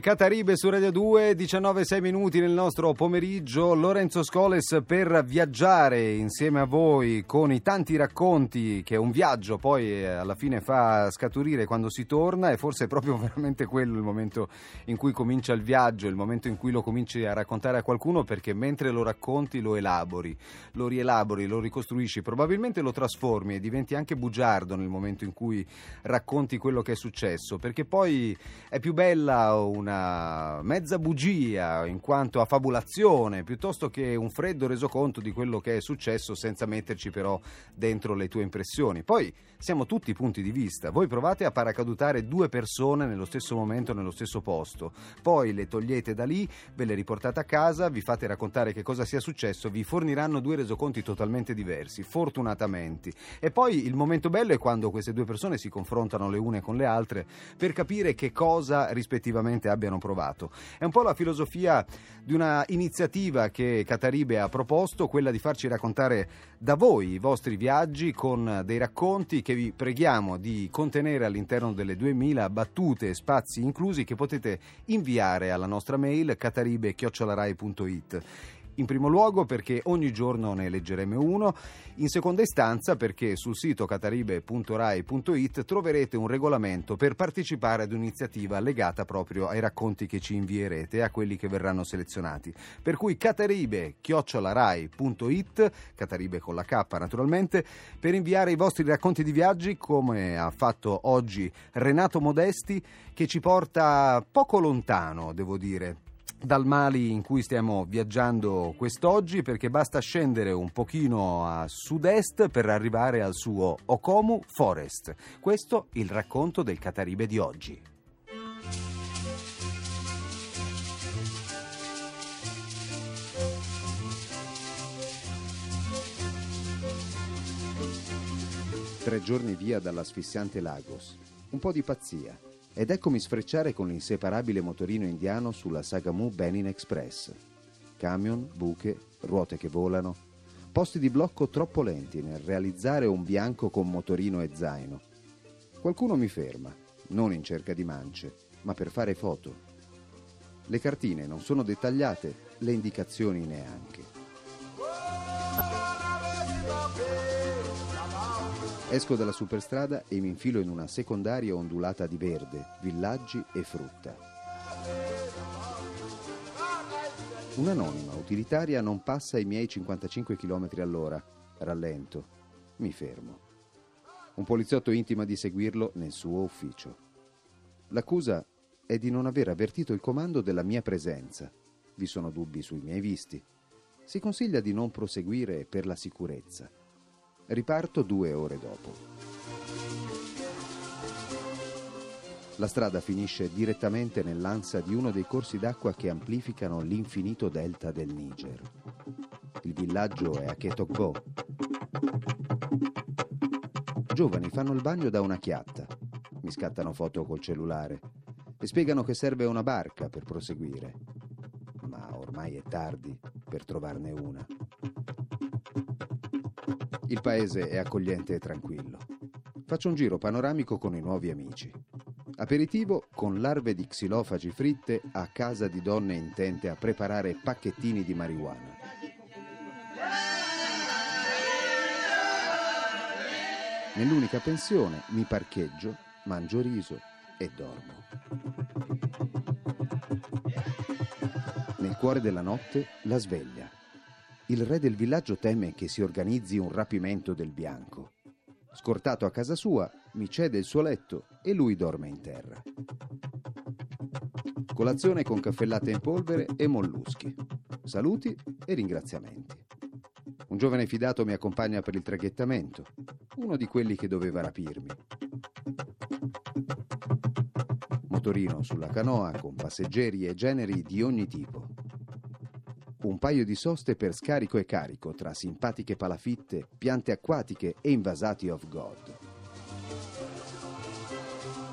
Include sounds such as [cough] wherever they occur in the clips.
Cataribe su Radio 2, 19 6 minuti nel nostro pomeriggio. Lorenzo Scoles per viaggiare insieme a voi con i tanti racconti che un viaggio poi eh, alla fine fa scaturire quando si torna e forse è proprio [laughs] veramente quello il momento in cui comincia il viaggio, il momento in cui lo cominci a raccontare a qualcuno perché mentre lo racconti lo elabori, lo rielabori, lo ricostruisci, probabilmente lo trasformi e diventi anche bugiardo nel momento in cui racconti quello che è successo perché poi è più bella una mezza bugia in quanto a fabulazione piuttosto che un freddo resoconto di quello che è successo senza metterci però dentro le tue impressioni. Poi siamo tutti punti di vista. Voi provate a paracadutare due persone nello stesso momento, nello stesso posto, poi le togliete da lì, ve le riportate a casa, vi fate raccontare che cosa sia successo, vi forniranno due resoconti totalmente diversi, fortunatamente. E poi il momento bello è quando queste due persone si confrontano le une con le altre per capire che cosa rispettivamente abbiano provato. È un po' la filosofia di una iniziativa che Cataribe ha proposto, quella di farci raccontare da voi i vostri viaggi con dei racconti che vi preghiamo di contenere all'interno delle 2000 battute e spazi inclusi che potete inviare alla nostra mail cataribe.it in primo luogo perché ogni giorno ne leggeremo uno, in seconda istanza perché sul sito cataribe.rai.it troverete un regolamento per partecipare ad un'iniziativa legata proprio ai racconti che ci invierete e a quelli che verranno selezionati. Per cui cataribe.rai.it, cataribe con la K naturalmente, per inviare i vostri racconti di viaggi come ha fatto oggi Renato Modesti che ci porta poco lontano, devo dire, dal Mali in cui stiamo viaggiando quest'oggi perché basta scendere un pochino a sud-est per arrivare al suo Okomu Forest. Questo il racconto del Cataribe di oggi. Tre giorni via dall'asfissiante Lagos. Un po' di pazzia ed eccomi sfrecciare con l'inseparabile motorino indiano sulla Sagamu Benin Express. Camion, buche, ruote che volano, posti di blocco troppo lenti nel realizzare un bianco con motorino e zaino. Qualcuno mi ferma, non in cerca di mance, ma per fare foto. Le cartine non sono dettagliate, le indicazioni neanche. Esco dalla superstrada e mi infilo in una secondaria ondulata di verde, villaggi e frutta. Un'anonima utilitaria non passa i miei 55 km all'ora. Rallento. Mi fermo. Un poliziotto intima di seguirlo nel suo ufficio. L'accusa è di non aver avvertito il comando della mia presenza. Vi sono dubbi sui miei visti. Si consiglia di non proseguire per la sicurezza. Riparto due ore dopo. La strada finisce direttamente nell'ansa di uno dei corsi d'acqua che amplificano l'infinito delta del Niger. Il villaggio è a Ketokbo. Giovani fanno il bagno da una chiatta. Mi scattano foto col cellulare e spiegano che serve una barca per proseguire. Ma ormai è tardi per trovarne una. Il paese è accogliente e tranquillo. Faccio un giro panoramico con i nuovi amici. Aperitivo con larve di xilofagi fritte a casa di donne intente a preparare pacchettini di marijuana. Nell'unica pensione mi parcheggio, mangio riso e dormo. Nel cuore della notte la sveglia il re del villaggio teme che si organizzi un rapimento del bianco. Scortato a casa sua, mi cede il suo letto e lui dorme in terra. Colazione con caffè latte in polvere e molluschi. Saluti e ringraziamenti. Un giovane fidato mi accompagna per il traghettamento, uno di quelli che doveva rapirmi. Motorino sulla canoa con passeggeri e generi di ogni tipo paio di soste per scarico e carico tra simpatiche palafitte, piante acquatiche e invasati of God.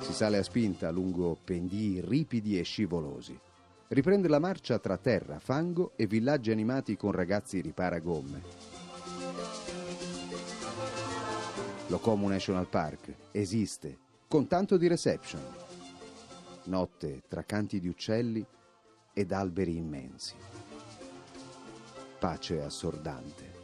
Si sale a spinta lungo pendii ripidi e scivolosi. riprende la marcia tra terra, fango e villaggi animati con ragazzi riparagomme. Locomo National Park esiste, con tanto di reception. Notte tra canti di uccelli ed alberi immensi. Pace assordante.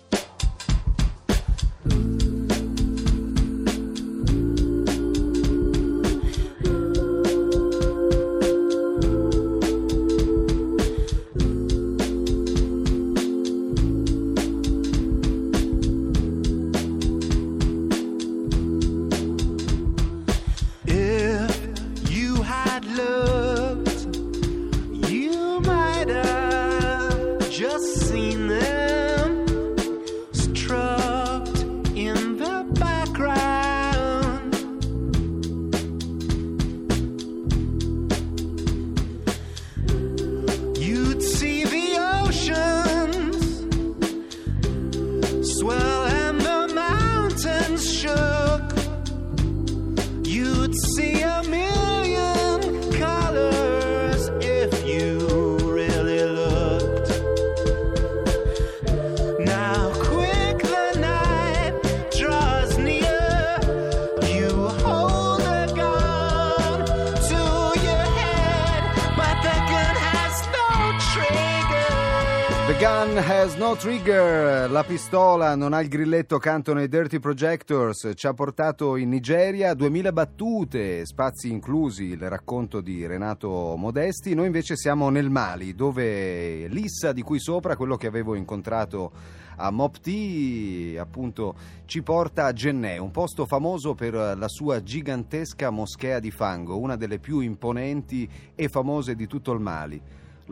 Has no trigger, la pistola non ha il grilletto, cantano i Dirty Projectors, ci ha portato in Nigeria 2000 battute, spazi inclusi, il racconto di Renato Modesti, noi invece siamo nel Mali, dove l'Issa di cui sopra, quello che avevo incontrato a Mopti, appunto ci porta a Gennè, un posto famoso per la sua gigantesca moschea di fango, una delle più imponenti e famose di tutto il Mali.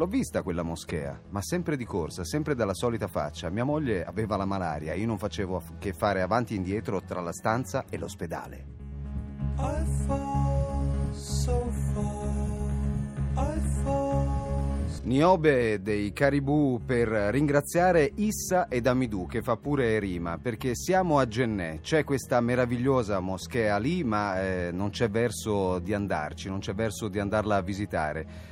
L'ho vista quella moschea, ma sempre di corsa, sempre dalla solita faccia. Mia moglie aveva la malaria, io non facevo che fare avanti e indietro tra la stanza e l'ospedale. I fall so far. I fall. Niobe dei Caribou per ringraziare Issa ed Amidou che fa pure rima perché siamo a Gennè, c'è questa meravigliosa moschea lì ma eh, non c'è verso di andarci, non c'è verso di andarla a visitare.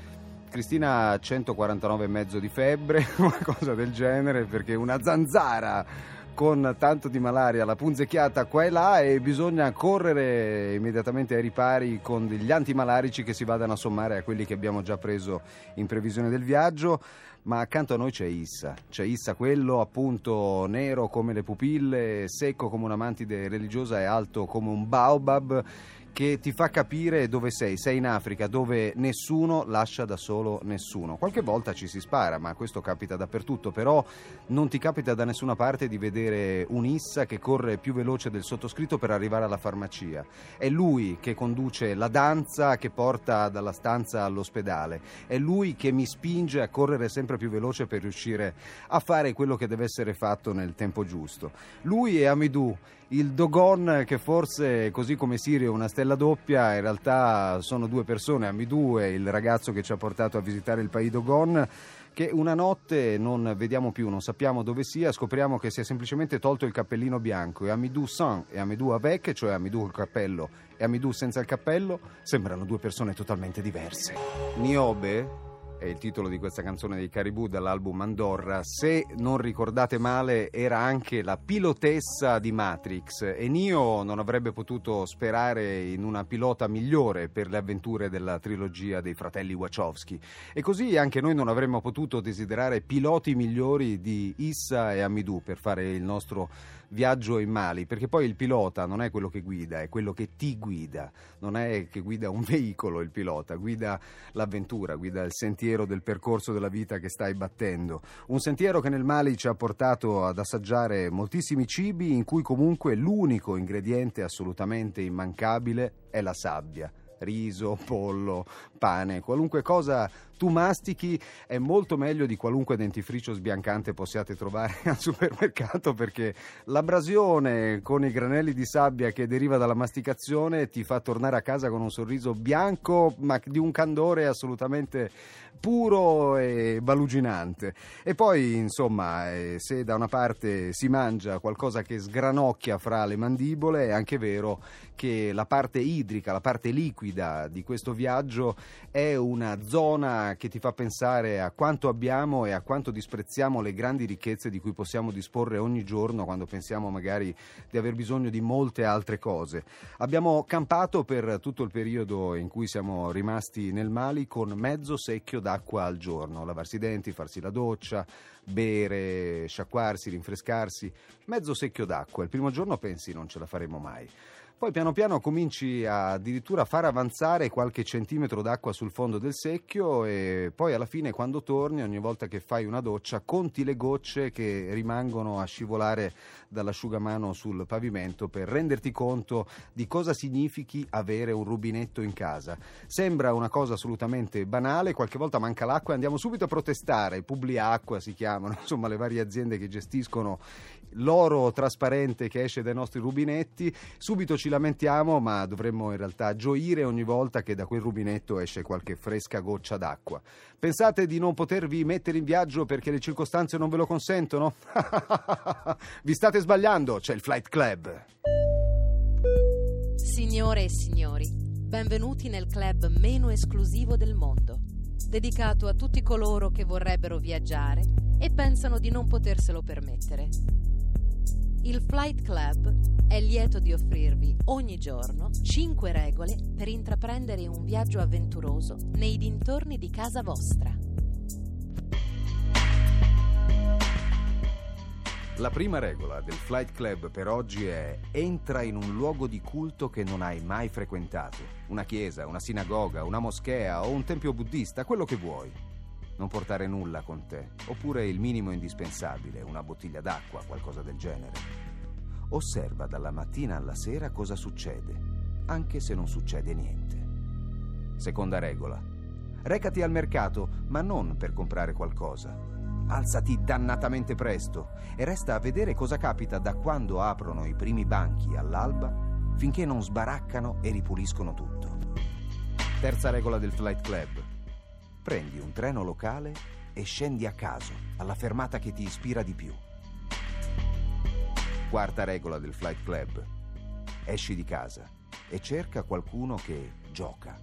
Cristina ha 149,5 di febbre, [laughs] una cosa del genere perché una zanzara con tanto di malaria, la punzecchiata qua e là e bisogna correre immediatamente ai ripari con degli antimalarici che si vadano a sommare a quelli che abbiamo già preso in previsione del viaggio. Ma accanto a noi c'è Issa, c'è Issa quello appunto nero come le pupille, secco come una mantide religiosa e alto come un baobab che ti fa capire dove sei. Sei in Africa dove nessuno lascia da solo nessuno. Qualche volta ci si spara, ma questo capita dappertutto, però non ti capita da nessuna parte di vedere un Issa che corre più veloce del sottoscritto per arrivare alla farmacia. È lui che conduce la danza che porta dalla stanza all'ospedale. È lui che mi spinge a correre sempre più veloce per riuscire a fare quello che deve essere fatto nel tempo giusto. Lui e Amidou il Dogon che forse così come Sirio è una stella doppia in realtà sono due persone Amidou è il ragazzo che ci ha portato a visitare il Pays Dogon che una notte non vediamo più, non sappiamo dove sia, scopriamo che si è semplicemente tolto il cappellino bianco e Amidou sans e Amidou avec, cioè Amidou col cappello e Amidou senza il cappello, sembrano due persone totalmente diverse. Niobe è il titolo di questa canzone dei Caribou dall'album Andorra. Se non ricordate male, era anche la pilotessa di Matrix e Neo non avrebbe potuto sperare in una pilota migliore per le avventure della trilogia dei fratelli Wachowski. E così anche noi non avremmo potuto desiderare piloti migliori di Issa e Amidou per fare il nostro viaggio in Mali, perché poi il pilota non è quello che guida, è quello che ti guida, non è che guida un [laughs] veicolo il pilota, guida l'avventura, guida il sentiero del percorso della vita che stai battendo. Un sentiero che nel Mali ci ha portato ad assaggiare moltissimi cibi in cui comunque l'unico ingrediente assolutamente immancabile è la sabbia riso, [laughs] pollo, pane, qualunque cosa tu mastichi è molto meglio di qualunque dentifricio sbiancante possiate trovare [laughs] al supermercato perché l'abrasione con i granelli di sabbia che deriva dalla masticazione ti fa tornare a casa con un sorriso bianco ma di un candore assolutamente puro e baluginante. E poi, insomma, eh, se da una parte si mangia qualcosa che sgranocchia fra le mandibole, è anche vero che la parte idrica, la parte liquida vivida di questo viaggio è una zona che ti fa pensare a quanto abbiamo e a quanto disprezziamo le grandi ricchezze di cui possiamo disporre ogni giorno quando pensiamo magari di aver bisogno di molte altre cose. Abbiamo campato per tutto il periodo in cui siamo rimasti nel Mali con mezzo secchio d'acqua al giorno, lavarsi i denti, farsi la doccia, bere, sciacquarsi, rinfrescarsi, mezzo secchio d'acqua. Il primo giorno pensi non ce la faremo mai. Poi piano piano cominci a addirittura a far avanzare qualche centimetro d'acqua sul fondo del secchio e poi alla fine quando torni ogni volta che fai una doccia conti le gocce che rimangono a scivolare dall'asciugamano sul pavimento per renderti conto di cosa significhi avere un rubinetto in casa. Sembra una cosa assolutamente banale, qualche volta manca l'acqua e andiamo subito a protestare, Publiacqua si chiamano, [laughs] insomma le varie aziende che gestiscono l'oro trasparente che esce dai nostri rubinetti, subito ci lamentiamo, ma dovremmo in realtà gioire ogni volta che da quel rubinetto esce qualche fresca goccia d'acqua. Pensate di non potervi mettere in viaggio perché le circostanze non ve lo consentono? [laughs] Vi state sbagliando, c'è il Flight Club. Signore e signori, benvenuti nel club meno esclusivo del mondo, dedicato a tutti coloro che vorrebbero viaggiare e pensano di non poterselo permettere. Il Flight Club è lieto di offrirvi ogni giorno 5 regole per intraprendere un viaggio avventuroso nei dintorni di casa vostra. La prima regola del Flight Club per oggi è entra in un luogo di culto che non hai mai frequentato. Una chiesa, una sinagoga, una moschea o un tempio buddista, quello che vuoi. Non portare nulla con te, oppure il minimo indispensabile, una bottiglia d'acqua, qualcosa del genere. Osserva dalla mattina alla sera cosa succede, anche se non succede niente. Seconda regola. Recati al mercato, ma non per comprare qualcosa. Alzati dannatamente presto e resta a vedere cosa capita da quando aprono i primi banchi all'alba finché non sbaraccano e ripuliscono tutto. Terza regola del Flight Club. Prendi un treno locale e scendi a caso alla fermata che ti ispira di più. Quarta regola del Flight Club. Esci di casa e cerca qualcuno che gioca.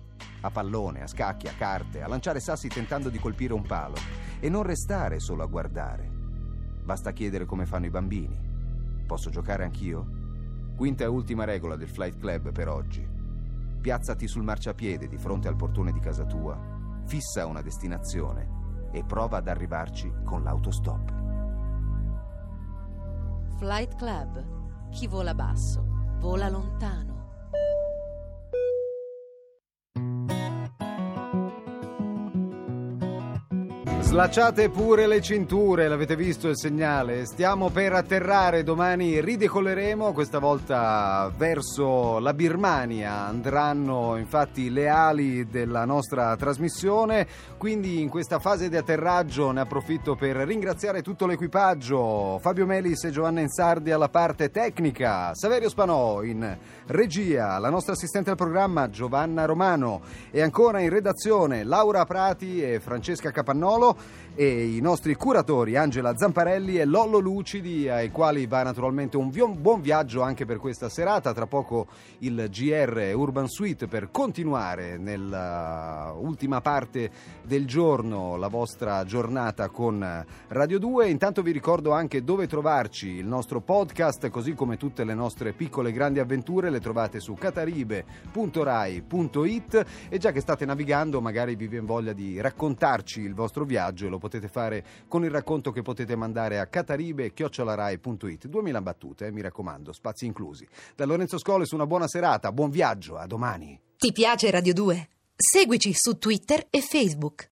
A pallone, a scacchi, a carte, a lanciare sassi tentando di colpire un palo. E non restare solo a guardare. Basta chiedere come fanno i bambini. Posso giocare anch'io? Quinta e ultima regola del Flight Club per oggi. Piazzati sul marciapiede di fronte al portone di casa tua, fissa una destinazione e prova ad arrivarci con l'autostop. Flight Club. Chi vola basso, vola lontano. Slacciate pure le cinture, l'avete visto il segnale? Stiamo per atterrare, domani ridecolleremo, questa volta verso la Birmania. Andranno infatti le ali della nostra trasmissione, quindi in questa fase di atterraggio ne approfitto per ringraziare tutto l'equipaggio, Fabio Melis e Giovanna Insardi alla parte tecnica, Saverio Spanò in regia, la nostra assistente al programma Giovanna Romano. E ancora in redazione Laura Prati e Francesca Capannolo e i nostri curatori Angela Zamparelli e Lollo Lucidi ai quali va naturalmente un buon viaggio anche per questa serata. Tra poco il GR Urban Suite per continuare nell'ultima parte del giorno la vostra giornata con Radio 2 intanto vi ricordo anche dove trovarci il nostro podcast così come tutte le nostre piccole grandi avventure. Le trovate su cataribe.rai.it e già che state navigando magari vi viene voglia di raccontarci il vostro viaggio viaggio e lo potete fare con il racconto che potete mandare a cataribe.it 2000 battute, eh, mi raccomando, spazi inclusi. Da Lorenzo Scoles una buona serata, buon viaggio, a domani. Ti piace Radio 2? Seguici su Twitter e Facebook.